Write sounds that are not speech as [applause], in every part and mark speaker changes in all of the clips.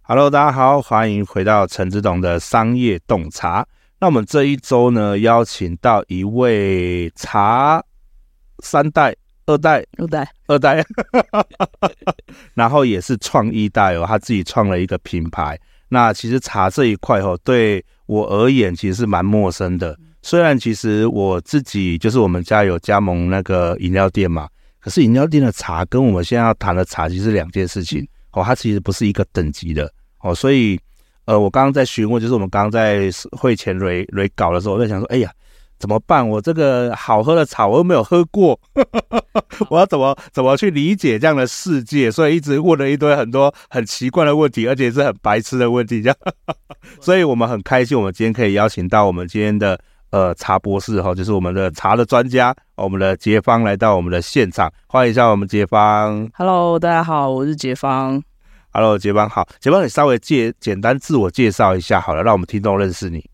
Speaker 1: Hello，大家好，欢迎回到陈志董的商业洞察。那我们这一周呢，邀请到一位茶三代、二代、
Speaker 2: 二代、
Speaker 1: 二代，[laughs] 然后也是创一代哦，他自己创了一个品牌。那其实茶这一块哦，对我而言其实是蛮陌生的。虽然其实我自己就是我们家有加盟那个饮料店嘛。可是饮料店的茶跟我们现在要谈的茶其实是两件事情哦，它其实不是一个等级的哦，所以呃，我刚刚在询问，就是我们刚刚在会前蕊蕊稿的时候，我在想说，哎呀，怎么办？我这个好喝的茶我又没有喝过，[laughs] 我要怎么怎么去理解这样的世界？所以一直问了一堆很多很奇怪的问题，而且是很白痴的问题，这样，[laughs] 所以我们很开心，我们今天可以邀请到我们今天的。呃，茶博士哈，就是我们的茶的专家，我们的杰方来到我们的现场，欢迎一下我们杰方。
Speaker 3: Hello，大家好，我是杰方。
Speaker 1: Hello，杰芳好，杰芳你稍微介简单自我介绍一下好了，让我们听众认识你。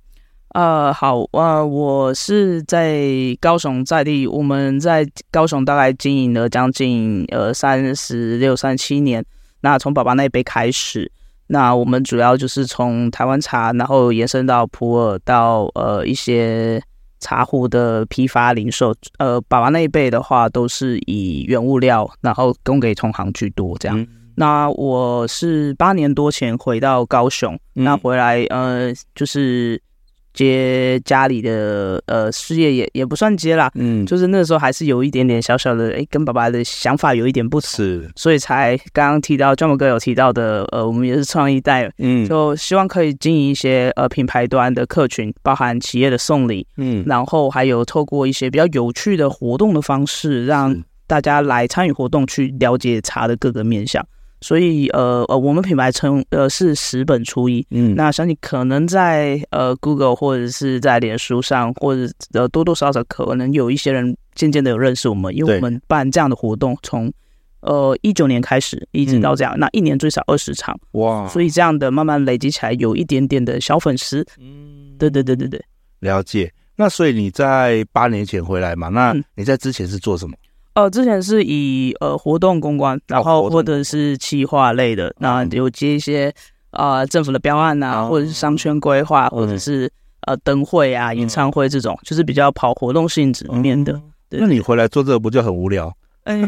Speaker 3: 呃，好，呃，我是在高雄在地，我们在高雄大概经营了将近呃三十六、三七年，那从爸爸那一辈开始。那我们主要就是从台湾茶，然后延伸到普洱，到呃一些茶壶的批发零售。呃，爸爸那一辈的话，都是以原物料，然后供给同行居多这样。嗯、那我是八年多前回到高雄，嗯、那回来呃就是。接家里的呃事业也也不算接啦，嗯，就是那时候还是有一点点小小的哎、欸，跟爸爸的想法有一点不同，是，所以才刚刚提到 John 哥有提到的，呃，我们也是创一代，嗯，就希望可以经营一些呃品牌端的客群，包含企业的送礼，嗯，然后还有透过一些比较有趣的活动的方式，让大家来参与活动，去了解茶的各个面向。所以，呃呃，我们品牌称呃是十本初一，嗯，那相信可能在呃 Google 或者是在脸书上，或者呃多多少少可能有一些人渐渐的有认识我们，因为我们办这样的活动，从呃一九年开始一直到这样，嗯、那一年最少二十场，哇，所以这样的慢慢累积起来，有一点点的小粉丝，嗯，对对对对对，
Speaker 1: 了解。那所以你在八年前回来嘛？那你在之前是做什么？嗯
Speaker 3: 呃，之前是以呃活动公关，然后或者是企划类的，那有接一些啊、呃、政府的标案啊，或者是商圈规划，或者是呃灯会啊、演唱会这种，就是比较跑活动性质里面的。
Speaker 1: 那你回来做这个不就很无聊？[laughs]
Speaker 3: 哎，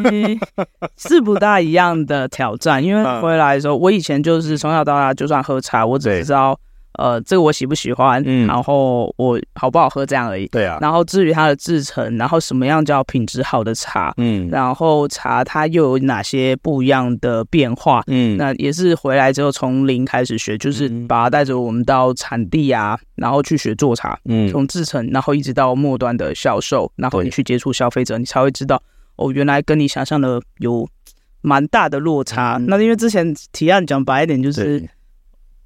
Speaker 3: 是不大一样的挑战，因为回来的时候，我以前就是从小到大就算喝茶，我只知道。呃，这个我喜不喜欢，嗯，然后我好不好喝这样而已，对啊。然后至于它的制程，然后什么样叫品质好的茶，嗯，然后茶它又有哪些不一样的变化，嗯，那也是回来之后从零开始学，就是把它带着我们到产地啊，然后去学做茶，嗯，从制程，然后一直到末端的销售，然后你去接触消费者，你才会知道，哦，原来跟你想象的有蛮大的落差。那因为之前提案讲白一点就是。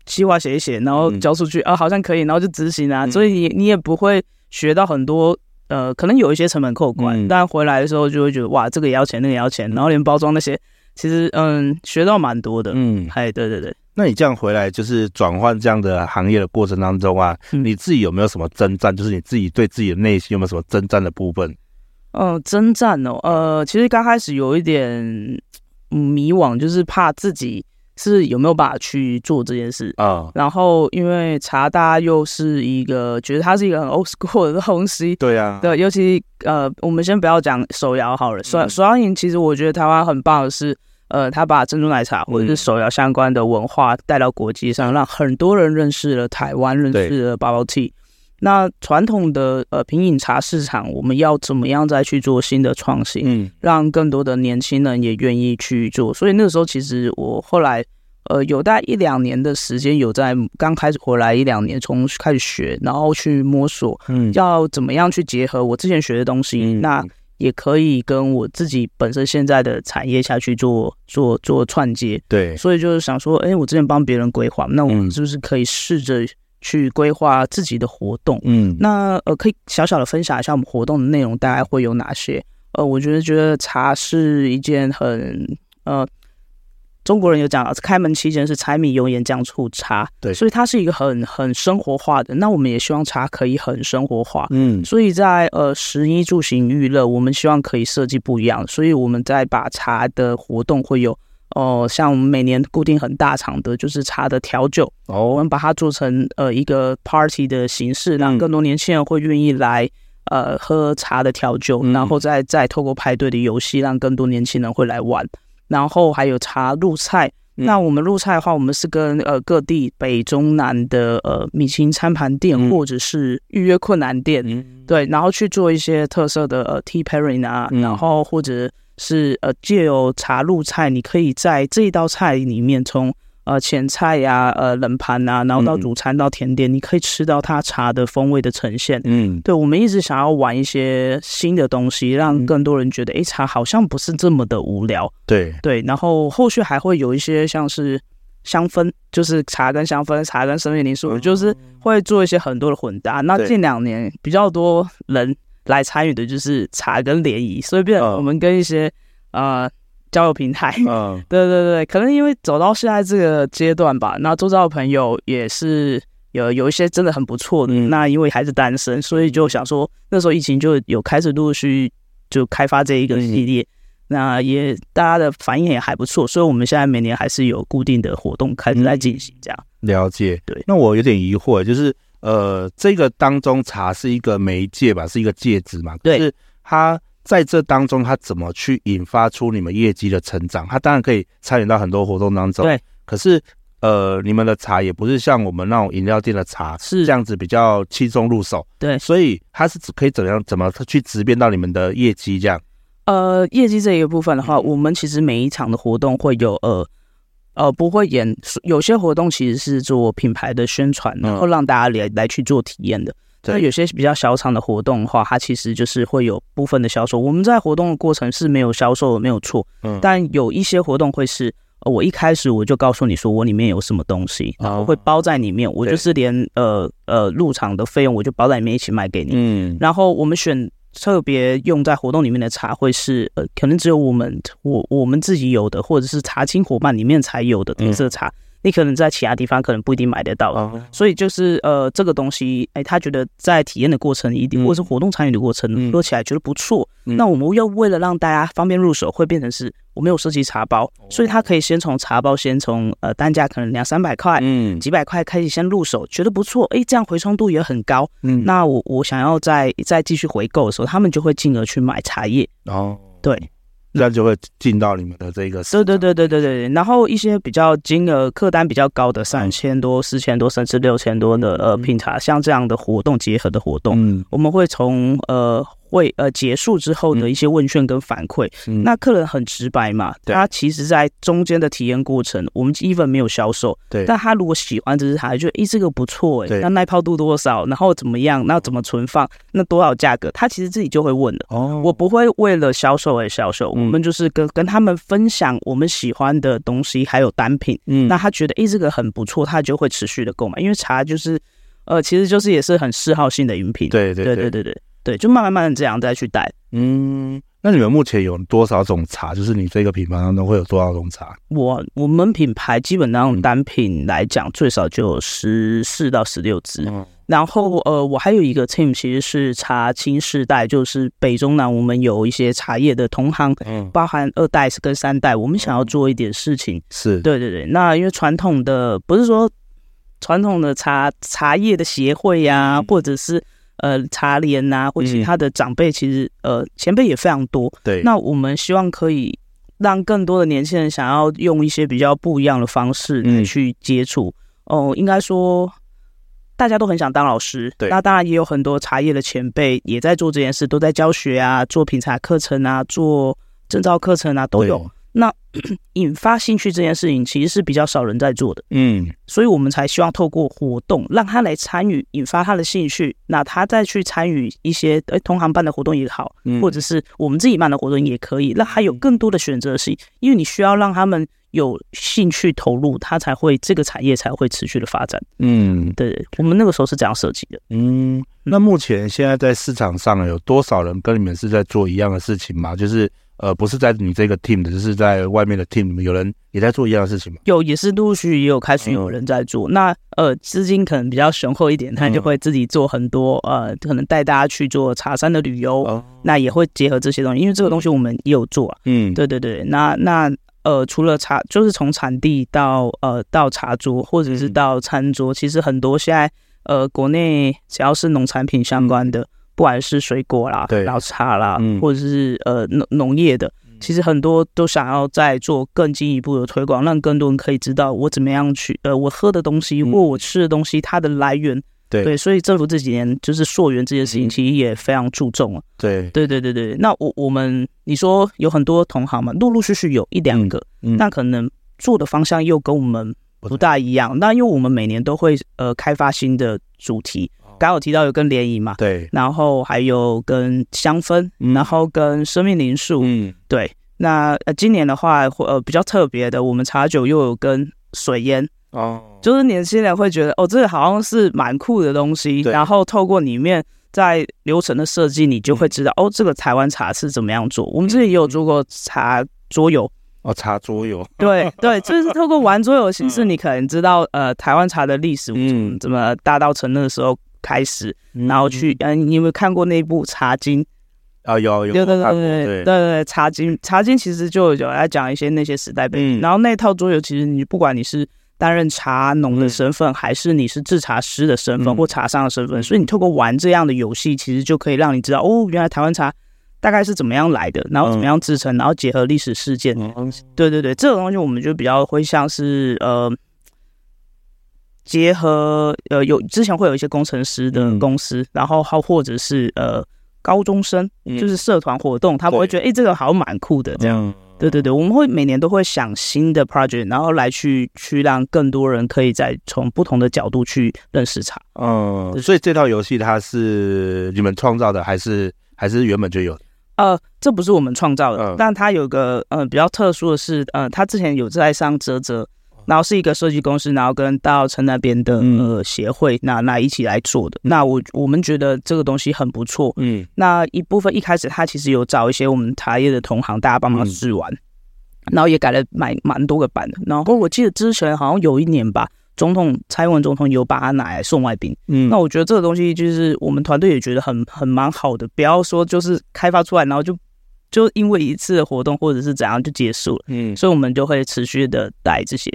Speaker 3: 计划写一写，然后交出去、嗯、啊，好像可以，然后就执行啊，嗯、所以你你也不会学到很多，呃，可能有一些成本扣关，嗯、但回来的时候就会觉得哇，这个也要钱，那个也要钱，然后连包装那些，其实嗯，学到蛮多的，嗯，哎，对对对。
Speaker 1: 那你这样回来就是转换这样的行业的过程当中啊，嗯、你自己有没有什么征战？就是你自己对自己的内心有没有什么征战的部分？
Speaker 3: 嗯，征战哦，呃，其实刚开始有一点迷惘，就是怕自己。是有没有办法去做这件事。啊？Uh, 然后因为茶，大家又是一个觉得它是一个很 old school 的东西，对呀、啊，对，尤其呃，我们先不要讲手摇好了，手手摇饮其实我觉得台湾很棒的是，呃，他把珍珠奶茶或者是手摇相关的文化带到国际上，让很多人认识了台湾，认识了 bubble tea。那传统的呃品饮茶市场，我们要怎么样再去做新的创新？嗯，让更多的年轻人也愿意去做。所以那个时候，其实我后来呃有大概一两年的时间，有在刚开始回来一两年，从开始学，然后去摸索，嗯，要怎么样去结合我之前学的东西，嗯、那也可以跟我自己本身现在的产业下去做做做串接。
Speaker 1: 对，
Speaker 3: 所以就是想说，哎、欸，我之前帮别人规划，那我们是不是可以试着？去规划自己的活动，嗯，那呃，可以小小的分享一下我们活动的内容，大概会有哪些？呃，我觉得觉得茶是一件很呃，中国人有讲，开门期间是柴米油盐酱醋茶，对，所以它是一个很很生活化的。那我们也希望茶可以很生活化，嗯，所以在呃食衣住行娱乐，我们希望可以设计不一样，所以我们在把茶的活动会有。哦，像我们每年固定很大场的，就是茶的调酒哦，我们把它做成呃一个 party 的形式，让更多年轻人会愿意来呃喝茶的调酒，嗯、然后再再透过派对的游戏，让更多年轻人会来玩。然后还有茶入菜，嗯、那我们入菜的话，我们是跟呃各地北中南的呃米其林餐盘店、嗯、或者是预约困难店，嗯、对，然后去做一些特色的呃 tea pairing 啊，嗯、然后或者。是呃，借由茶入菜，你可以在这一道菜里面，从呃前菜呀、啊、呃冷盘啊，然后到主餐到甜点，嗯、你可以吃到它茶的风味的呈现。嗯，对，我们一直想要玩一些新的东西，让更多人觉得，哎、嗯，茶好像不是这么的无聊。
Speaker 1: 对
Speaker 3: 对，然后后续还会有一些像是香氛，就是茶跟香氛、茶跟生命灵数，嗯、就是会做一些很多的混搭。那近两年比较多人。来参与的就是茶跟联谊，所以变我们跟一些啊、呃、交友平台，嗯，[laughs] 对对对，可能因为走到现在这个阶段吧，那周遭的朋友也是有有一些真的很不错的，嗯、那因为还是单身，所以就想说那时候疫情就有开始陆续就开发这一个系列，嗯、那也大家的反应也还不错，所以我们现在每年还是有固定的活动开始在进行这样。
Speaker 1: 了解，
Speaker 3: 对，
Speaker 1: 那我有点疑惑，就是。呃，这个当中茶是一个媒介吧，是一个介质嘛。对。可是它在这当中，它怎么去引发出你们业绩的成长？它当然可以参与到很多活动当中。对。可是，呃，你们的茶也不是像我们那种饮料店的茶是这样子比较轻松入手。对。所以它是可以怎样怎么去直变到你们的业绩这样？
Speaker 3: 呃，业绩这一个部分的话，我们其实每一场的活动会有呃。呃，不会演，有些活动其实是做品牌的宣传，然后让大家来来去做体验的。那、嗯、有些比较小场的活动的话，它其实就是会有部分的销售。我们在活动的过程是没有销售的，没有错。嗯，但有一些活动会是，呃、我一开始我就告诉你说我里面有什么东西，然后会包在里面，我就是连呃呃入场的费用我就包在里面一起卖给你。嗯，然后我们选。特别用在活动里面的茶会是呃，可能只有我们我我们自己有的，或者是茶青伙伴里面才有的特色茶。嗯你可能在其他地方可能不一定买得到，嗯、所以就是呃这个东西，哎，他觉得在体验的过程一定，或者是活动参与的过程，喝、嗯、起来觉得不错。嗯、那我们又为了让大家方便入手，会变成是我们有设计茶包，哦、所以他可以先从茶包，先从呃单价可能两三百块，嗯，几百块开始先入手，觉得不错，哎，这样回冲度也很高。嗯，那我我想要再再继续回购的时候，他们就会进而去买茶叶。哦，对。
Speaker 1: 自然就会进到你们的这个，
Speaker 3: 对对对对对对，然后一些比较金额客单比较高的三千多、四千多甚至六千多的呃品茶，像这样的活动结合的活动，嗯，我们会从呃。会呃结束之后的一些问卷跟反馈，嗯、那客人很直白嘛，对。他其实在中间的体验过程，我们 even 没有销售，对，但他如果喜欢这支茶，就诶这个不错诶，对。那耐泡度多少，然后怎么样，那怎么存放，那多少价格，他其实自己就会问了。哦，我不会为了销售而销售，嗯、我们就是跟跟他们分享我们喜欢的东西，还有单品，嗯，那他觉得诶这个很不错，他就会持续的购买，因为茶就是呃其实就是也是很嗜好性的饮品，
Speaker 1: 对对对
Speaker 3: 对。对对。对，就慢慢慢慢这样再去带。
Speaker 1: 嗯，那你们目前有多少种茶？就是你这个品牌当中会有多少种茶？
Speaker 3: 我我们品牌基本上单品来讲，最少就有十四到十六支。嗯、然后呃，我还有一个 team，其实是茶青世代，就是北中南我们有一些茶叶的同行，嗯，包含二代跟三代，我们想要做一点事情。是对对对。那因为传统的不是说传统的茶茶叶的协会呀、啊，嗯、或者是。呃，茶联呐，或其他的长辈，其实、嗯、呃前辈也非常多。对，那我们希望可以让更多的年轻人想要用一些比较不一样的方式来去接触。哦、嗯呃，应该说，大家都很想当老师，
Speaker 1: 对，
Speaker 3: 那当然也有很多茶叶的前辈也在做这件事，都在教学啊，做品茶课程啊，做证照课程啊，都有。那 [clears throat] 引发兴趣这件事情，其实是比较少人在做的，
Speaker 1: 嗯，
Speaker 3: 所以我们才希望透过活动让他来参与，引发他的兴趣，那他再去参与一些诶同行办的活动也好，
Speaker 1: 嗯，
Speaker 3: 或者是我们自己办的活动也可以，让他有更多的选择性，因为你需要让他们有兴趣投入，他才会这个产业才会持续的发展，
Speaker 1: 嗯，
Speaker 3: 对，我们那个时候是这样设计的，
Speaker 1: 嗯，那目前现在在市场上有多少人跟你们是在做一样的事情吗？就是。呃，不是在你这个 team 的，就是在外面的 team 里面，有人也在做一样的事情吗？
Speaker 3: 有，也是陆陆续续也有开始有人在做。嗯、那呃，资金可能比较雄厚一点，他就会自己做很多、嗯、呃，可能带大家去做茶山的旅游、哦，那也会结合这些东西，因为这个东西我们也有做啊。嗯，对对对。那那呃，除了茶，就是从产地到呃到茶桌，或者是到餐桌，嗯、其实很多现在呃国内只要是农产品相关的。嗯不管是水果啦，对，然后茶啦，嗯、或者是呃农农业的，其实很多都想要再做更进一步的推广，让更多人可以知道我怎么样去呃我喝的东西或我吃的东西它的来源。对对，所以政府这几年就是溯源这件事情，其实也非常注重了。对对对对对。那我我们你说有很多同行嘛，陆陆续续有一两个，嗯，那可能做的方向又跟我们不大一样。那因为我们每年都会呃开发新的主题。刚有提到有跟联谊嘛，对，然后还有跟香氛，嗯、然后跟生命灵数，嗯，对。那呃，今年的话，呃，比较特别的，我们茶酒又有跟水烟哦，就是年轻人会觉得哦，这个好像是蛮酷的东西。然后透过里面在流程的设计，你就会知道、嗯、哦，这个台湾茶是怎么样做。我们之前也有做过茶桌游哦，茶桌游，对对，就是透过玩桌游的形式，[laughs] 你可能知道呃，台湾茶的历史，嗯，怎么大稻埕那个时候。开始，然后去，嗯，你有没有看过那部《茶经》啊？有有，对对对对对对，《茶经》《茶经》其实就有来讲一些那些时代背景。然后那套桌游，其实你不管你是担任茶农的身份，还是你是制茶师的身份或茶商的身份，所以你透过玩这样的游戏，其实就可以让你知道，哦，原来台湾茶大概是怎么样来的，然后怎么样制成，然后结合历史事件。对对对，这种东西我们就比较会像是呃。结合呃，有之前会有一些工程师的公司，嗯、然后好或者是呃高中生，嗯、就是社团活动，他们会觉得哎、欸，这个好像蛮酷的这样。嗯、对对对，我们会每年都会想新的 project，然后来去去让更多人可以再从不同的角度去认识它。嗯，
Speaker 1: 所以这套游戏它是你们创造的，还是还是原本就有？
Speaker 3: 呃，这不是我们创造的，嗯、但它有个呃比较特殊的是，呃，它之前有在上啧啧。然后是一个设计公司，然后跟大稻城那边的呃协会，那那一起来做的。那我我们觉得这个东西很不错。嗯，那一部分一开始他其实有找一些我们茶叶的同行，大家帮忙试玩，然后也改了蛮蛮多个版的。然后我记得之前好像有一年吧，总统蔡英文总统有把它拿来送外宾。嗯，那我觉得这个东西就是我们团队也觉得很很蛮好的，不要说就是开发出来，然后就就因为一次的活动或者是怎样就结束了。嗯，所以我们就会持续的带这些。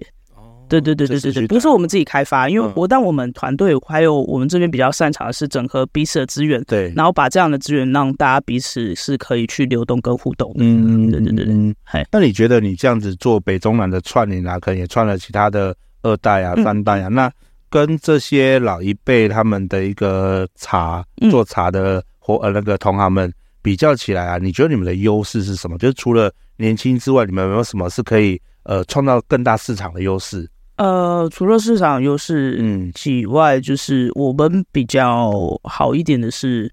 Speaker 3: 对对对对对对，不是我们自己开发，因为我但我们团队还有我们这边比较擅长的是整合彼此的资源，对，然后把这样的资源让大家彼此是可以去流动跟互动。嗯，对对对对。嘿，
Speaker 1: 那你觉得你这样子做北中南的串联啊，可能也串了其他的二代啊、三代啊，那跟这些老一辈他们的一个茶做茶的或呃那个同行们比较起来啊，你觉得你们的优势是什么？就是除了年轻之外，你们有没有什么是可以呃创造更大市场的优势？
Speaker 3: 呃，除了市场优势嗯。以外，就是我们比较好一点的是，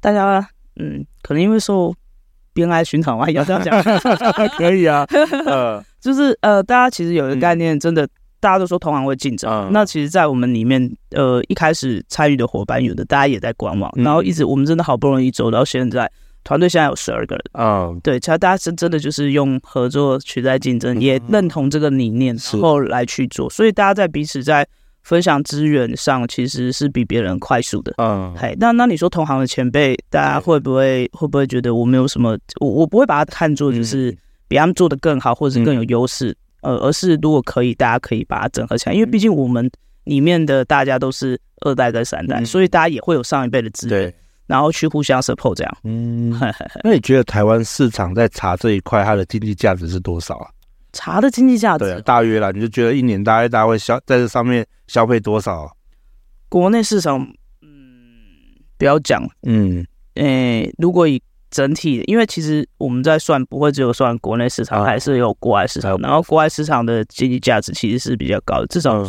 Speaker 3: 大家嗯，可能因为受边爱寻常嘛，要这样讲 [laughs] [laughs]
Speaker 1: 可以啊，呃，[laughs]
Speaker 3: 就是呃，大家其实有一个概念，真的，大家都说同行会竞争，嗯，那其实，在我们里面，呃，一开始参与的伙伴，有的大家也在观望，然后一直我们真的好不容易走到现在。团队现在有十二个人，嗯，对，其实大家是真的就是用合作取代竞争，也认同这个理念，然后来去做，所以大家在彼此在分享资源上，其实是比别人快速的，嗯，嘿，那那你说同行的前辈，大家会不会会不会觉得我没有什么，我我不会把它看作就是比他们做的更好，或者是更有优势，呃，而是如果可以，大家可以把它整合起来，因为毕竟我们里面的大家都是二代跟三代，所以大家也会有上一辈的资源。然后去互相 support 这样。嗯，[laughs]
Speaker 1: 那你觉得台湾市场在茶这一块，它的经济价值是多少啊？
Speaker 3: 茶的经济价值，
Speaker 1: 对，大约啦，你就觉得一年大概大概会消在这上面消费多少？
Speaker 3: 国内市场，嗯，不要讲，
Speaker 1: 嗯，
Speaker 3: 诶、欸，如果以整体，因为其实我们在算，不会只有算国内市场，
Speaker 1: 啊
Speaker 3: 还是有国外市场。然后国外市场的经济价值其实是比较高的，至少，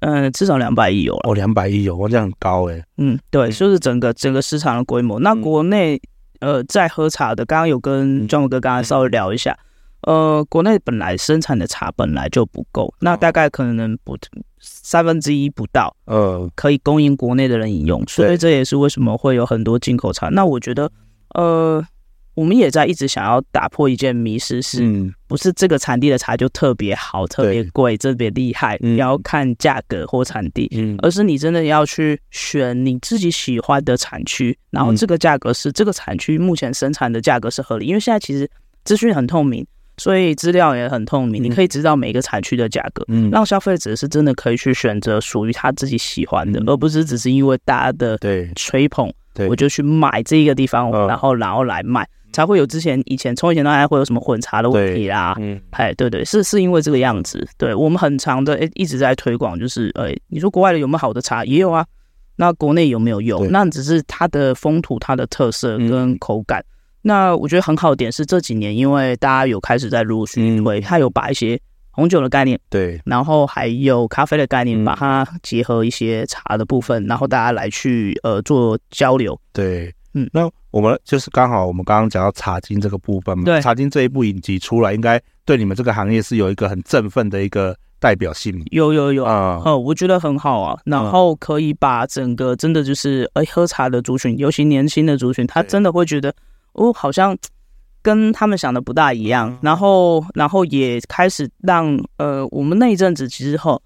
Speaker 3: 嗯、呃，至少两百亿有了。
Speaker 1: 哦，两百亿有，哇，这样很高哎。
Speaker 3: 嗯，对，就是整个整个市场的规模。那国内，呃，在喝茶的，刚刚有跟庄伟哥刚刚稍微聊一下，呃，国内本来生产的茶本来就不够，那大概可能不三分之一不到，呃，可以供应国内的人饮用，所以这也是为什么会有很多进口茶。那我觉得。呃，我们也在一直想要打破一件迷思，是不是这个产地的茶就特别好、特别贵、特别厉害？你要看价格或产地，而是你真的要去选你自己喜欢的产区，然后这个价格是这个产区目前生产的价格是合理。因为现在其实资讯很透明，所以资料也很透明，你可以知道每个产区的价格，让消费者是真的可以去选择属于他自己喜欢的，而不是只是因为大家的吹捧。对，我就去买这一个地方，嗯、然后然后来卖，才会有之前以前从以前到现在会有什么混茶的问题啦。嗯，哎，对对，是是因为这个样子。对，我们很长的诶一直在推广，就是哎，你说国外的有没有好的茶？也有啊。那国内有没有有？那只是它的风土、它的特色跟口感。嗯、那我觉得很好的点是这几年，因为大家有开始在陆续推，它有把一些。红酒的概念，对，然后还有咖啡的概念，把它结合一些茶的部分，然后大家来去呃做交流。
Speaker 1: 对，嗯，那我们就是刚好我们刚刚讲到《茶经》这个部分嘛，对，《茶经》这一部影集出来，应该对你们这个行业是有一个很振奋的一个代表性。
Speaker 3: 有有有。啊，哦，我觉得很好啊，然后可以把整个真的就是哎喝茶的族群，尤其年轻的族群，他真的会觉得哦，好像。跟他们想的不大一样，然后，然后也开始让呃，我们那一阵子其实后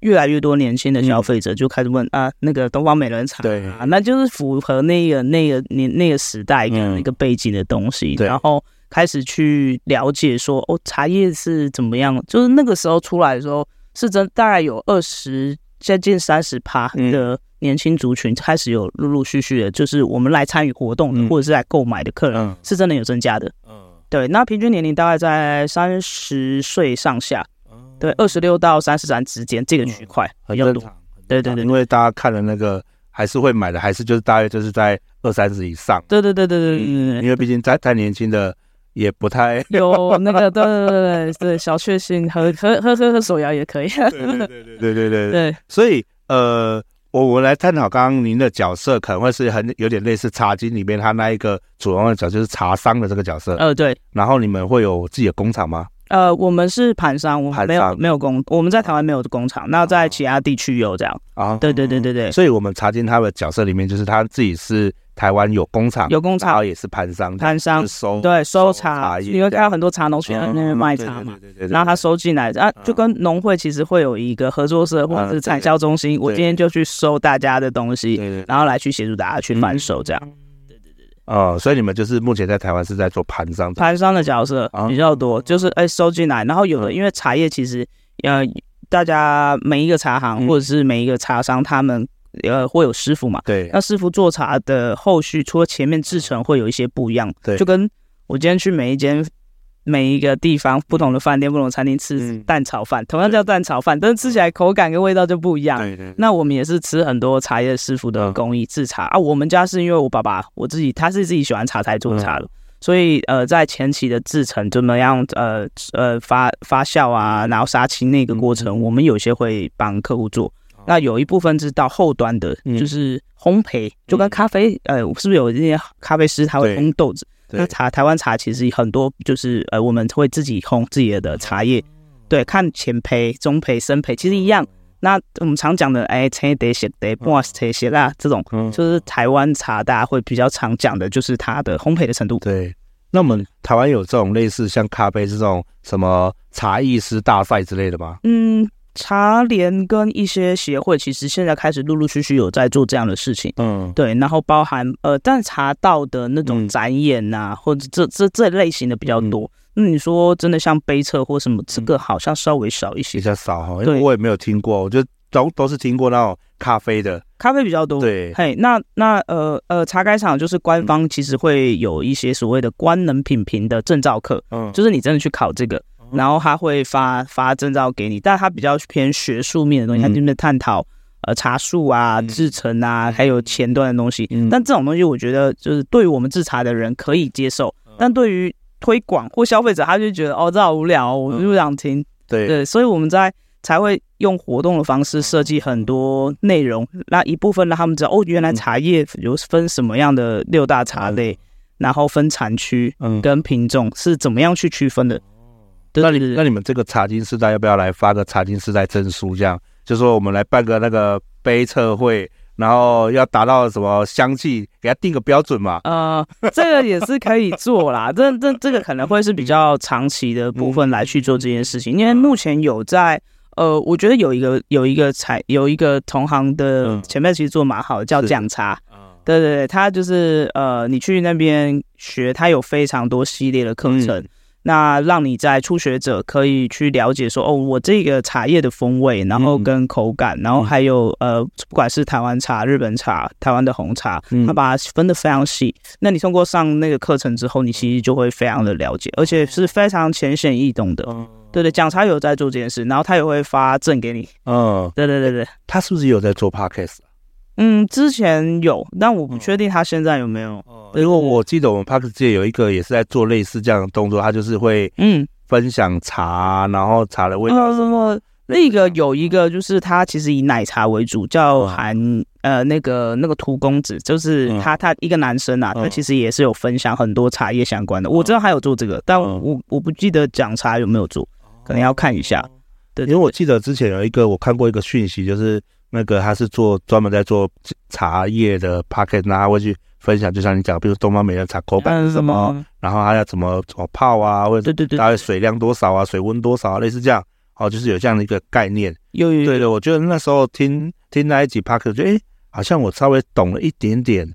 Speaker 3: 越来越多年轻的消费者就开始问啊，那个东方美人茶，对。啊，那就是符合那个那个年那个时代跟一个背景的东西，然后开始去了解说哦，茶叶是怎么样，就是那个时候出来的时候是真大概有二十接近三十趴的。年轻族群开始有陆陆续续的，就是我们来参与活动的，或者是来购买的客人，是真的有增加的。嗯，对，那平均年龄大概在三十岁上下，对，二十六到三十三之间这个区块比较多。对对对，
Speaker 1: 因为大家看了那个还是会买的，还是就是大约就是在二三十以上。
Speaker 3: 对对对对对，
Speaker 1: 因为毕竟太太年轻的也不太 [laughs]
Speaker 3: 有那个，对对对对，小确幸喝喝喝喝喝手摇也可以。对对对
Speaker 1: 对对对对，所以呃。我我来探讨刚刚您的角色，可能会是很有点类似《茶经》里面他那一个主要的角色，就是茶商的这个角色。
Speaker 3: 呃，对。
Speaker 1: 然后你们会有自己的工厂吗？
Speaker 3: 呃，我们是盘商，我们没有没有工，我们在台湾没有工厂，那在其他地区有这样。啊，对对对对对。
Speaker 1: 所以我们《查进》他的角色里面，就是他自己是。台湾有工厂，
Speaker 3: 有工厂，
Speaker 1: 然后也是盘商，
Speaker 3: 盘商收对收茶，因为还有很多茶农去那边卖茶嘛，然后他收进来啊，就跟农会其实会有一个合作社或者是产销中心，我今天就去收大家的东西，然后来去协助大家去贩售这样。
Speaker 1: 哦，所以你们就是目前在台湾是在做盘商，
Speaker 3: 盘商的角色比较多，就是哎收进来，然后有的因为茶叶其实呃大家每一个茶行或者是每一个茶商他们。呃，会有师傅嘛？对，那师傅做茶的后续，除了前面制成会有一些不一样，对，就跟我今天去每一间每一个地方不同的饭店、不同的餐厅吃蛋炒饭，同样叫蛋炒饭，但是吃起来口感跟味道就不一样。对对。那我们也是吃很多茶叶师傅的工艺制茶啊。我们家是因为我爸爸我自己他是自己喜欢茶才做茶的，所以呃，在前期的制成怎么样？呃呃发发酵啊，然后杀青那个过程，我们有些会帮客户做。那有一部分是到后端的，就是烘焙，就跟咖啡，呃，是不是有这些咖啡师他会烘豆子？那茶台湾茶其实很多，就是呃，我们会自己烘自己的茶叶，对，看浅焙、中焙、深焙，其实一样。那我们常讲的，哎，青得咸得半得咸啦，这种就是台湾茶，大家会比较常讲的，就是它的烘焙的程度。
Speaker 1: 对，那我们台湾有这种类似像咖啡这种什么茶艺师大赛之类的吗？
Speaker 3: 嗯。茶联跟一些协会，其实现在开始陆陆续续有在做这样的事情，嗯，对，然后包含呃，但茶道的那种展演呐、啊，嗯、或者这这这类型的比较多。那、嗯、你说真的像杯测或什么，这个好像稍微少一些，
Speaker 1: 比较少哈，因为我也没有听过，我觉得都都是听过那种咖啡的，
Speaker 3: 咖啡比较多。对，嘿，那那呃呃，茶改厂就是官方其实会有一些所谓的官能品评的证照课，嗯，就是你真的去考这个。然后他会发发证照给你，但他比较偏学术面的东西，他就是探讨呃茶树啊、制程啊，还有前端的东西。
Speaker 1: 嗯、
Speaker 3: 但这种东西，我觉得就是对于我们制茶的人可以接受，嗯、但对于推广或消费者，他就觉得哦，这好无聊，我就不想听。嗯、对。对，所以我们在才会用活动的方式设计很多内容，那一部分让他们知道哦，原来茶叶有分什么样的六大茶类，嗯、然后分产区跟品种是怎么样去区分的。
Speaker 1: 那你那你们这个茶金时代要不要来发个茶金时代证书？这样就说我们来办个那个杯测会。然后要达到什么香气，给他定个标准嘛？
Speaker 3: 呃，这个也是可以做啦，这这这个可能会是比较长期的部分来去做这件事情，因为目前有在呃，我觉得有一个有一个采有一个同行的前辈其实做蛮好的，叫讲茶，对对对，他就是呃，你去那边学，他有非常多系列的课程。嗯那让你在初学者可以去了解说，哦，我这个茶叶的风味，然后跟口感，然后还有呃，不管是台湾茶、日本茶、台湾的红茶，他把它分得非常细。那你通过上那个课程之后，你其实就会非常的了解，而且是非常浅显易懂的。对对，讲茶有在做这件事，然后他也会发证给你。嗯，对对对对，
Speaker 1: 他是不是有在做 podcast？
Speaker 3: 嗯，之前有，但我不确定他现在有没有。
Speaker 1: 因为我记得我们 Park 界有一个也是在做类似这样的动作，他就是会嗯分享茶，然后茶的味道什么。
Speaker 3: 那个有一个就是他其实以奶茶为主，叫韩呃那个那个涂公子，就是他他一个男生啊，他其实也是有分享很多茶叶相关的。我知道他有做这个，但我我不记得讲茶有没有做，可能要看一下。对，
Speaker 1: 因为我记得之前有一个我看过一个讯息，就是。那个他是做专门在做茶叶的 packet，那他会去分享，就像你讲，比如东方美人茶口感是什么，然后他要怎么怎么泡啊，或者对对对大概水量多少啊，水温多少啊，类似这样，哦，就是有这样的一个概念。
Speaker 3: 有有
Speaker 1: 对的，我觉得那时候听听那一集 packet，觉得哎，好像我稍微懂了一点点。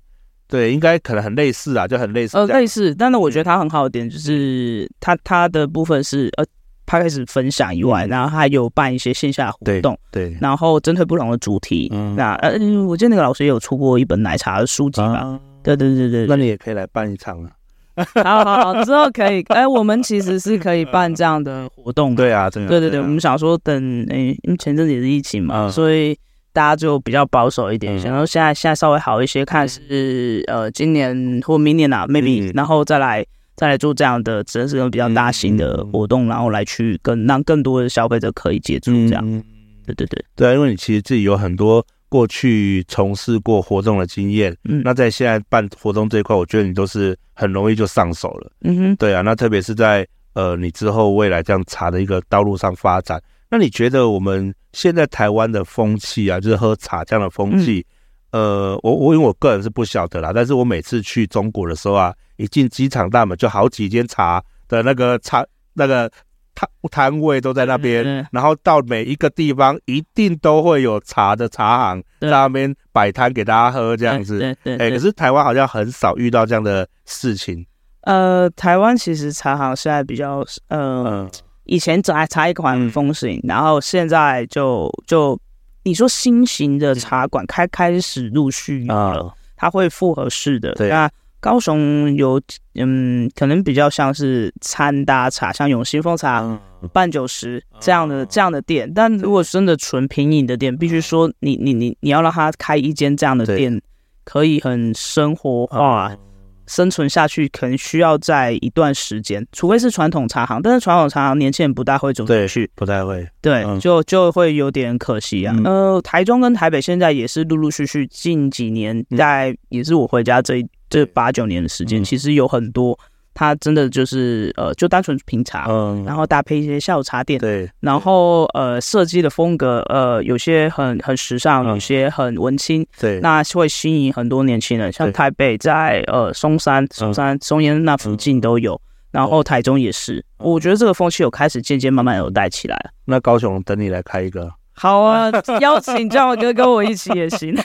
Speaker 1: 对，应该可能很类似啊，就很类似。
Speaker 3: 呃，类似，但是我觉得它很好的点就是它它的部分是呃。他开始分享以外，然后还有办一些线下活动，
Speaker 1: 对，对
Speaker 3: 然后针对不同的主题，嗯，那呃，我记得那个老师也有出过一本奶茶的书籍吧？啊、对对对对，
Speaker 1: 那你也可以来办一场啊！[laughs]
Speaker 3: 好好好，之后可以，哎，我们其实是可以办这样的活动，
Speaker 1: 对啊，真的，
Speaker 3: 对对对，我们想说等，哎，因为前阵子也是疫情嘛，嗯、所以大家就比较保守一点，嗯、想说现在现在稍微好一些，看是呃今年或明年啊，maybe，、嗯、然后再来。再来做这样的，真是比较大型的活动，嗯、然后来去跟让更多的消费者可以接触这样。嗯、对对对，
Speaker 1: 对啊，因为你其实自己有很多过去从事过活动的经验，嗯，那在现在办活动这一块，我觉得你都是很容易就上手了。嗯哼，对啊，那特别是在呃你之后未来这样茶的一个道路上发展，那你觉得我们现在台湾的风气啊，就是喝茶这样的风气，嗯、呃，我我因为我个人是不晓得啦，但是我每次去中国的时候啊。一进机场大门，就好几间茶的那个茶那个摊摊位都在那边，嗯、然后到每一个地方一定都会有茶的茶行在那边摆摊给大家喝这样子。对对，哎，可是台湾好像很少遇到这样的事情。
Speaker 3: 呃，台湾其实茶行现在比较呃，嗯、以前茶茶艺馆很风行，嗯、然后现在就就你说新型的茶馆开开始陆续有了，嗯、它会复合式的。对。那。高雄有嗯，可能比较像是餐搭茶，像永兴凤茶、半九十这样的这样的店。但如果真的纯品饮的店，必须说你你你你要让他开一间这样的店，可以很生活化生存下去，可能需要在一段时间，除非是传统茶行。但是传统茶行年轻人不大会走进去，
Speaker 1: 不太会，
Speaker 3: 对，就就会有点可惜啊。呃，台中跟台北现在也是陆陆续续近几年在，也是我回家这。这八九年的时间，其实有很多，它真的就是呃，就单纯品茶，嗯，然后搭配一些下午茶点，对，然后呃，设计的风格呃，有些很很时尚，有些很文青，对，那会吸引很多年轻人。像台北在呃松山、松山、松烟那附近都有，然后台中也是，我觉得这个风气有开始渐渐慢慢有带起来。
Speaker 1: 那高雄等你来开一个。
Speaker 3: 好啊，邀请叫我哥跟我一起也行，[laughs]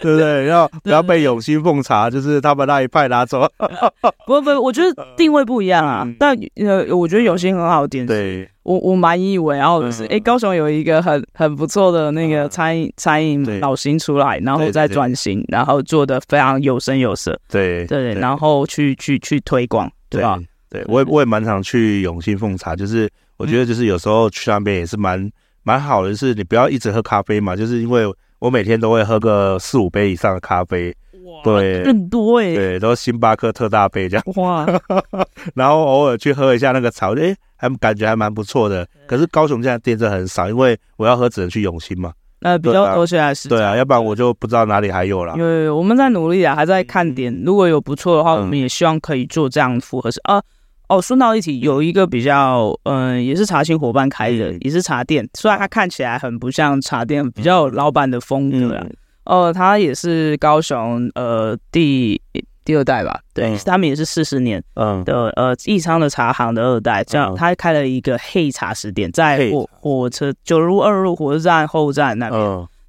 Speaker 1: 对不对？要不要被永兴奉茶就是他们那一派拿走？[laughs]
Speaker 3: 不不，我觉得定位不一样啊。但呃，我觉得永兴很好点。对，我我蛮以为，然后就是哎，高雄有一个很很不错的那个餐饮餐饮老新出来，然后再转型，然后做的非常有声有色。对对，然后去去去推广，对吧？
Speaker 1: 对，我也我也蛮常去永兴奉茶，就是我觉得就是有时候去那边也是蛮。蛮好的，就是你不要一直喝咖啡嘛，就是因为我每天都会喝个四五杯以上的咖啡。
Speaker 3: 哇，
Speaker 1: 对
Speaker 3: 更多哎，
Speaker 1: 对，都是星巴克特大杯这样。
Speaker 3: 哇，[laughs]
Speaker 1: 然后偶尔去喝一下那个茶，哎，还感觉还蛮不错的。可是高雄现在店真的很少，因为我要喝只能去永兴嘛。
Speaker 3: 呃，比较多现在是。
Speaker 1: 对啊，要不然我就不知道哪里还有了。
Speaker 3: 有有我们在努力啊，还在看点。如果有不错的话，我们也希望可以做这样符合式啊。哦，顺道一提，有一个比较，嗯，也是茶青伙伴开的，也是茶店。虽然它看起来很不像茶店，比较有老板的风格啊。哦，他也是高雄呃第第二代吧？对，他们也是四十年嗯的呃义昌的茶行的二代，这样他开了一个黑茶食店，在火火车九如二路火车站后站那边。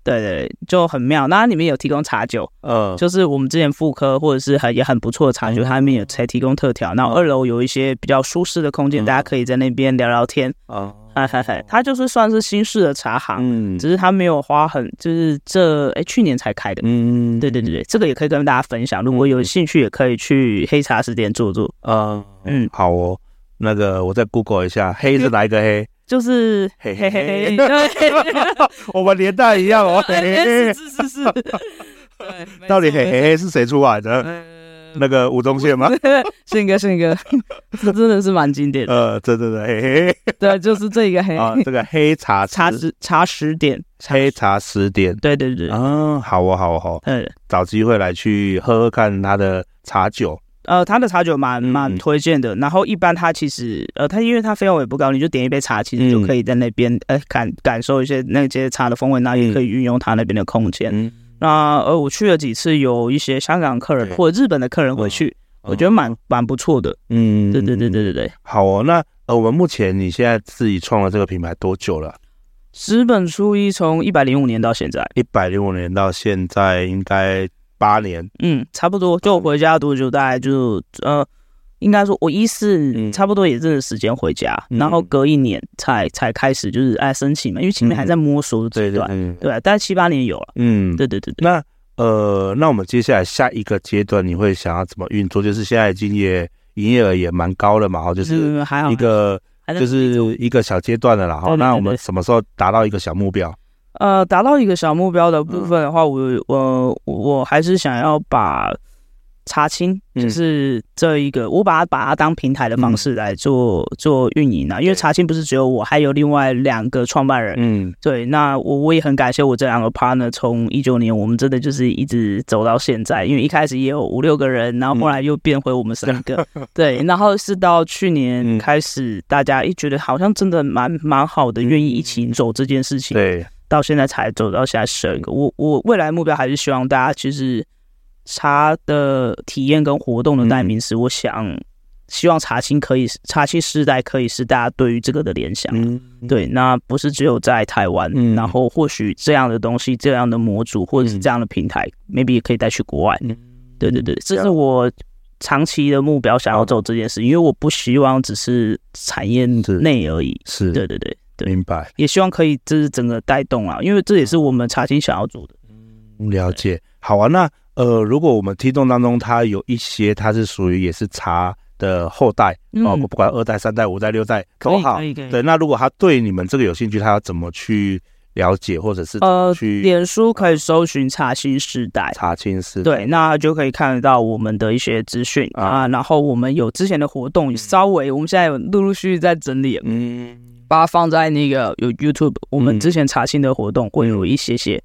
Speaker 3: 对对，就很妙。那它里面有提供茶酒，嗯，就是我们之前妇科或者是很也很不错的茶酒，它里面有才提供特调。然后二楼有一些比较舒适的空间，大家可以在那边聊聊天。啊，嗨嗨嗨，它就是算是新式的茶行，嗯，只是它没有花很，就是这哎去年才开的，嗯，对对对对，这个也可以跟大家分享。如果有兴趣，也可以去黑茶食店坐坐。嗯嗯，好哦，那个我再 Google 一下，黑是哪一个黑？就是嘿嘿嘿，[laughs] 对，我们年代一样哦，[laughs] 嘿嘿嘿，是是是，对，到底嘿嘿嘿是谁出来的？那个吴宗宪吗？宪。[laughs] 哥，宪哥，这真的是蛮经典的。呃，对对对，嘿嘿，对，就是这一个黑啊，这个黑茶茶十茶十点，黑茶十点，对对对，嗯，好哦，好哦，好，嗯，找机会来去喝喝看他的茶酒。呃，他的茶酒蛮蛮推荐的，然后一般他其实呃，他因为他费用也不高，你就点一杯茶，其实就可以在那边呃感感受一些那些茶的风味，那也可以运用他那边的空间。嗯、那呃，我去了几次，有一些香港客人或者日本的客人回去，嗯、我觉得蛮蛮不错的。嗯，对对对对对对。好哦，那呃，我们目前你现在自己创了这个品牌多久了？十本初一从一百零五年到现在，一百零五年到现在应该。八年，嗯，差不多。就回家多久？大概就呃，应该说，我一四差不多也这个时间回家，嗯、然后隔一年才才开始就是哎申请嘛，因为前面还在摸索阶段，嗯、对吧？大概七八年有了，嗯，对对对对。那呃，那我们接下来下一个阶段，你会想要怎么运作？就是现在已经也营业额也蛮高了嘛，哈，就是一个就是一个小阶段的了啦，哈。那我们什么时候达到一个小目标？呃，达到一个小目标的部分的话，我我我还是想要把查清，就是这一个，我把它把它当平台的方式来做做运营啊。因为查清不是只有我，还有另外两个创办人。嗯，对，那我我也很感谢我这两个 partner，从一九年我们真的就是一直走到现在。因为一开始也有五六个人，然后后来又变回我们三个。[laughs] 对，然后是到去年开始，大家一觉得好像真的蛮蛮好的，愿意一起走这件事情。对。到现在才走到现在十二个，我我未来目标还是希望大家其实茶的体验跟活动的代名词，我想希望茶青可以茶青时代可以是大家对于这个的联想，嗯、对，那不是只有在台湾，嗯、然后或许这样的东西、这样的模组或者是这样的平台、嗯、，maybe 也可以带去国外，嗯、对对对，这是我长期的目标，想要做这件事，因为我不希望只是产业内而已，是，对对对。对，明白，也希望可以这是整个带动啊，因为这也是我们茶青想要做的。嗯，了解。好啊，那呃，如果我们听众当中他有一些他是属于也是茶的后代、嗯、哦，不管二代、三代、五代、六代都好。对，那如果他对你们这个有兴趣，他要怎么去了解，或者是呃，去脸书可以搜寻茶青世代，茶青世代，对，那就可以看得到我们的一些资讯啊，啊。然后我们有之前的活动，稍微我们现在有陆陆续续在整理，嗯。把它放在那个有 YouTube，我们之前查新的活动会有一些些，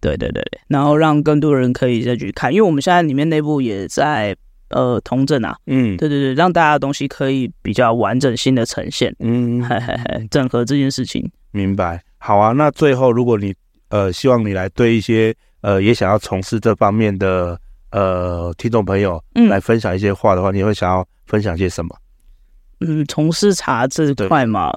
Speaker 3: 对对对，然后让更多人可以再去看，因为我们现在里面内部也在呃通证啊，嗯，对对对，让大家的东西可以比较完整性的呈现，嗯，嘿嘿嘿，整合这件事情，明白。好啊，那最后如果你呃希望你来对一些呃也想要从事这方面的呃听众朋友来分享一些话的话，嗯、你会想要分享些什么？嗯，从事茶这块嘛。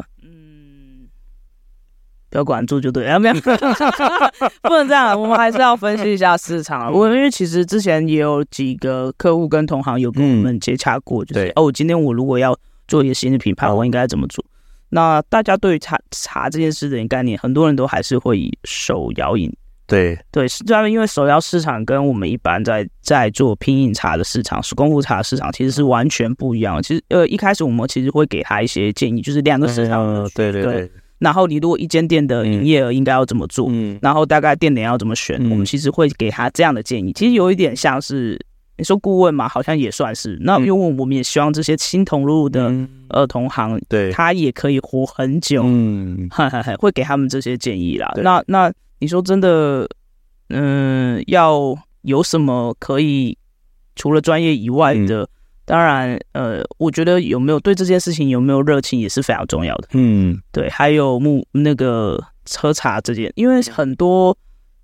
Speaker 3: 不要管住就对了，[laughs] 没有，[laughs] 不能这样，我们还是要分析一下市场。我因为其实之前也有几个客户跟同行有跟我们接洽过，就是哦，今天我如果要做一个新的品牌，我应该怎么做？那大家对于茶茶这件事的概念，很多人都还是会以手摇饮。对对，是这样，因为手摇市场跟我们一般在在做拼饮茶的市场，手工壶茶市场其实是完全不一样的。其实呃，一开始我们其实会给他一些建议，就是两个市场。对对对。然后你如果一间店的营业额应该要怎么做，
Speaker 1: 嗯
Speaker 3: 然后大概店点要怎么选，
Speaker 1: 嗯
Speaker 3: 我们其实会给他这样的建议。其实有一点像是你说顾问嘛，好像也算是。那因为我们也希望这些新同路的
Speaker 1: 嗯
Speaker 3: 呃同行，
Speaker 1: 对，
Speaker 3: 他也可以活很久，
Speaker 1: 嗯
Speaker 3: 哈，会给他们这些建议啦。那那你说真的，嗯、要有什么可以除了专业以外的？当然，呃，我觉得有没有对这件事情有没有热情也是非常重要的。
Speaker 1: 嗯
Speaker 3: 对，还有目那个喝茶这件，因为很多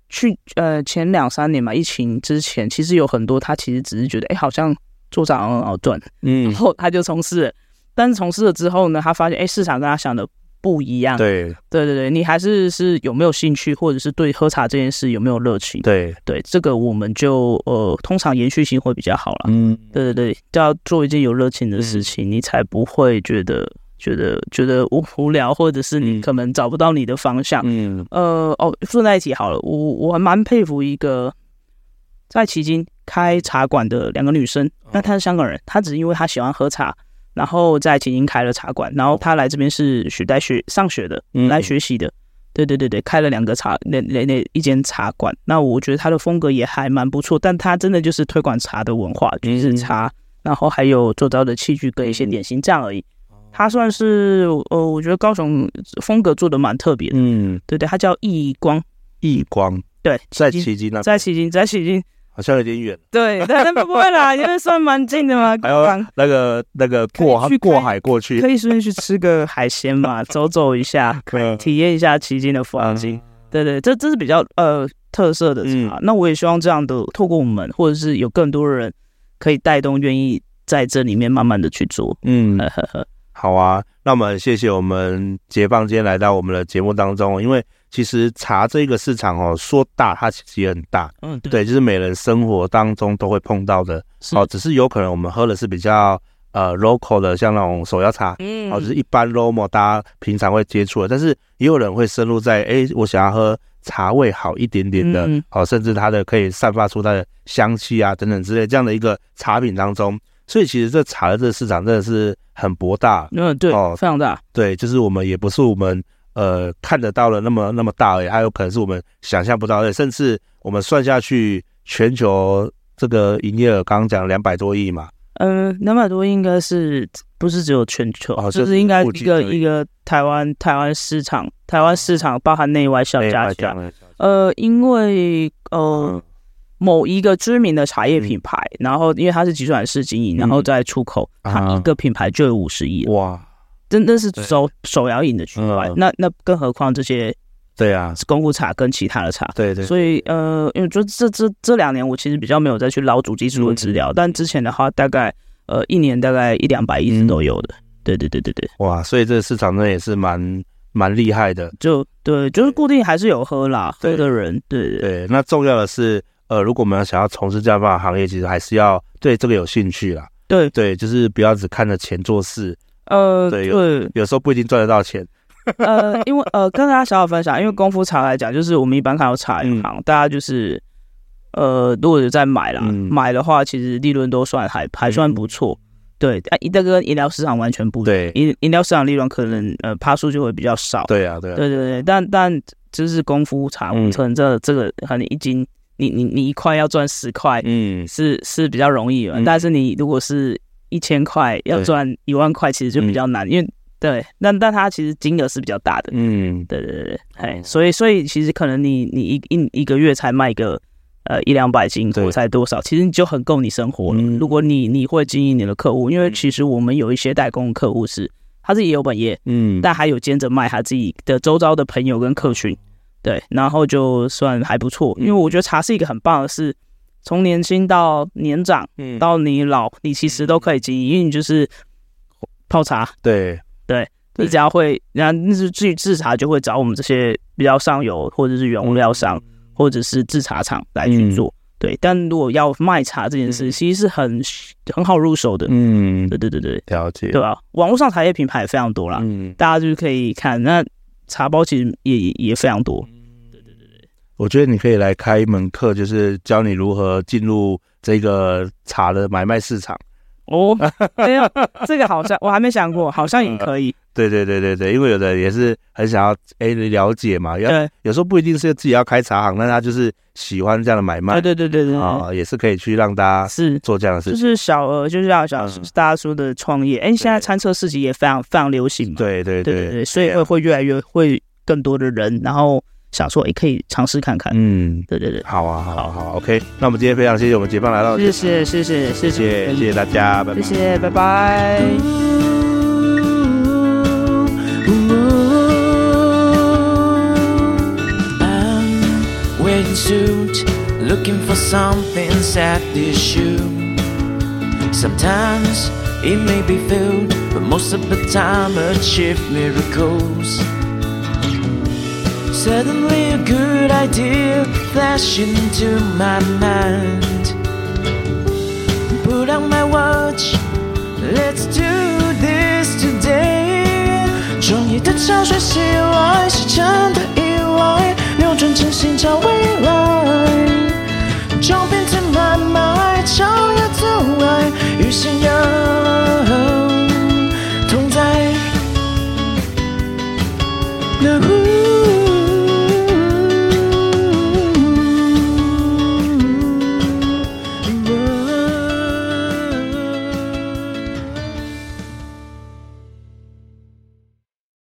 Speaker 3: 去呃前两三年嘛，疫情之前，其实有很多他其实只是觉得，哎，好像做账很好赚，
Speaker 1: 嗯
Speaker 3: 然，后他就从事了。但是从事了之后呢，他发现，哎，市场跟他想的不一样。
Speaker 1: 对
Speaker 3: 对对对，你还是是有没有兴趣，或者是对喝茶这件事有没有热情？
Speaker 1: 对，
Speaker 3: 对，这个我们就呃，通常延续性会比较好了。
Speaker 1: 嗯
Speaker 3: 对对对，就要做一件有热情的事情，你才不会觉得觉得觉得无无聊，或者是你
Speaker 1: 嗯
Speaker 3: 可能找不到你的方向。
Speaker 1: 嗯
Speaker 3: 呃，哦，顺带一提好了，我我还蛮佩服一个在迄今开茶馆的两个女生，那她是香港人，她只是因为她喜欢喝茶，然后在旗津开了茶馆，然后他来这边是学在学上学的，
Speaker 1: 嗯
Speaker 3: 来学习的。对对对对，开了两个茶那那那一间茶馆，那我觉得他的风格也还蛮不错，但他真的就是推广茶的文化，就是茶，然后还有做到的器具跟一些点心这样而已。他算是呃，我觉得高雄风格做的蛮特别的。
Speaker 1: 嗯，
Speaker 3: 对对，他叫易光，
Speaker 1: 易光。
Speaker 3: 对，
Speaker 1: 在
Speaker 3: 旗津
Speaker 1: 旗津那，
Speaker 3: 在旗津，在旗津，
Speaker 1: 好像有点远，
Speaker 3: 对，但但不会啦，[laughs] 因为算蛮近的嘛，
Speaker 1: 还有那个那
Speaker 3: 个过去
Speaker 1: 过海过去。
Speaker 3: 可，以顺便去吃个海鲜嘛，[laughs] 走走一下，
Speaker 1: 可
Speaker 3: 以体验一下奇经的风景。对对，这这是比较呃特色的茶。
Speaker 1: 嗯。
Speaker 3: 那我也希望这样的，透过我们，或者是有更多人可以带动，愿意在这里面慢慢的去做。
Speaker 1: 嗯。
Speaker 3: 呵，呵呵，
Speaker 1: 好啊，那我们谢谢我们解放今天来到我们的节目当中，因为其实茶这个市场哦，说大它其实也很大，
Speaker 3: 嗯，对，
Speaker 1: 对，就是每人生活当中都会碰到的，哦，只是有可能我们喝的是比较呃 local 的，像那种手摇茶，
Speaker 3: 嗯。
Speaker 1: 哦，就是一般 local 大家平常会接触的，但是也有人会深入在，哎，我想要喝茶味好一点点的，
Speaker 3: 嗯。
Speaker 1: 哦，甚至它的可以散发出它的香气啊等等之类这样的一个茶品当中，所以其实这茶的这个市场真的是很博大，
Speaker 3: 嗯，对，
Speaker 1: 哦
Speaker 3: 非常大。
Speaker 1: 对，就是我们也不是我们呃看得到的那么那么大而已，还有可能是我们想象不到的，甚至我们算下去，全球这个营业额刚刚讲两百多亿嘛，
Speaker 3: 嗯，两百多应该是不是只有全球，
Speaker 1: 哦
Speaker 3: 就是是应
Speaker 1: 该
Speaker 3: 一个一个台湾台湾市场，台湾市场包含内外小
Speaker 1: 哎
Speaker 3: 加起
Speaker 1: 来。
Speaker 3: 呃，因为呃、
Speaker 1: 嗯。
Speaker 3: 某一个知名的茶叶品牌，然后因为它是集团式经营，然后再出口，
Speaker 1: 啊。
Speaker 3: 它一个品牌就有五十亿，
Speaker 1: 哇，
Speaker 3: 真的是手手摇饮的区块。
Speaker 1: 嗯
Speaker 3: 那那更何况这些
Speaker 1: 对啊，
Speaker 3: 功夫茶跟其他的茶。
Speaker 1: 对对，
Speaker 3: 所以呃，因为就这这这两年，我其实比较没有再去捞主基础的资料，但之前的话，大概呃一年大概一两百亿是都有的。对对对对对，
Speaker 1: 哇，所以这个市场呢也是蛮蛮厉害的，
Speaker 3: 就对，就是固定还是有喝啦，喝的人，对对对，
Speaker 1: 对，那重要的是，呃，如果我们要想要从事这样的行业，其实还是要对这个有兴趣啦，
Speaker 3: 对。
Speaker 1: 对，就是不要只看着钱做事，
Speaker 3: 呃
Speaker 1: 对
Speaker 3: 有
Speaker 1: 有时候不一定赚得到钱，
Speaker 3: 呃，因为呃跟大家小小分享，因为功夫茶来讲，就是我们一般看到茶饮行，大家就是呃如果有在买啦，
Speaker 1: 嗯。
Speaker 3: 买的话其实利润都算还还算不错。对，啊，这个跟饮料市场完全不
Speaker 1: 对
Speaker 3: 饮饮料市场利润可能呃趴数就会比较少。
Speaker 1: 对啊，对啊，
Speaker 3: 对对对，但但就是功夫茶，
Speaker 1: 嗯。
Speaker 3: 可能这这个可能一斤，你你你一块要赚十块，
Speaker 1: 嗯，
Speaker 3: 是是比较容易的。
Speaker 1: 嗯。
Speaker 3: 但是你如果是一千块要赚一万块，其实就比较难，因为对，那但它其实金额是比较大的。
Speaker 1: 嗯，
Speaker 3: 对对对对，哎、
Speaker 1: 哦。
Speaker 3: 所以所以其实可能你你一一一个月才卖个呃一两百斤，才多少，其实你就很够你生活了。
Speaker 1: 嗯。
Speaker 3: 如果你你会经营你的客户，因为其实我们有一些代工客户是他自己也有本业，
Speaker 1: 嗯，
Speaker 3: 但还有兼着卖他自己的周遭的朋友跟客群，对，然后就算还不错。因为我觉得茶是一个很棒的事，从年轻到年长
Speaker 1: 嗯
Speaker 3: 到你老，你其实都可以经营，因为你就是泡茶。
Speaker 1: 对，对
Speaker 3: 你只要会，然后那是至于制茶，就会找我们这些比较上游或者是原物料商，或者是制茶厂来去做。对，但如果要卖茶这件事，其实是很很好入手的。
Speaker 1: 嗯，
Speaker 3: 对对对对，
Speaker 1: 了解，
Speaker 3: 对吧？网络上茶叶品牌也非常多啦，
Speaker 1: 嗯，
Speaker 3: 大家就是可以看。那茶包其实也也也非常多。
Speaker 1: 我觉得你可以来开一门课，就是教你如何进入这个茶的买卖市场。
Speaker 2: 哦，没有，这个好像我还没想过，好像也可 [laughs] 以。
Speaker 1: 对对对对对，因为有的人也是很想要哎了解嘛，要
Speaker 2: 对。
Speaker 1: 有时候不一定是自己要开茶行，但他就是喜欢这样的买卖，
Speaker 2: 对对对对对。
Speaker 1: 啊，也是可以去让大家
Speaker 2: 是。
Speaker 1: 做这样的事情，
Speaker 2: 就是小额，就是要小大家说的创业。哎，现在餐车市集也非常非常流行嘛，
Speaker 1: 对对。对
Speaker 2: 对对，所以会会越来越会更多的人，然后想说也可以尝试看看，嗯，对对对，
Speaker 1: 好啊好啊好，OK，那我们今天非常谢谢我们杰放来到，
Speaker 2: 谢谢谢谢谢谢
Speaker 1: 谢谢大家，拜拜，
Speaker 2: 谢谢拜拜。suit, looking for something sad issue. Sometimes it may be filled, but most of the time achieve miracles. Suddenly a good idea flashed into my mind. Put on my watch, let's do this today. 创业的潮水袭来，是真的意外。扭转真心找未来，将变成买卖，超越阻碍，与信仰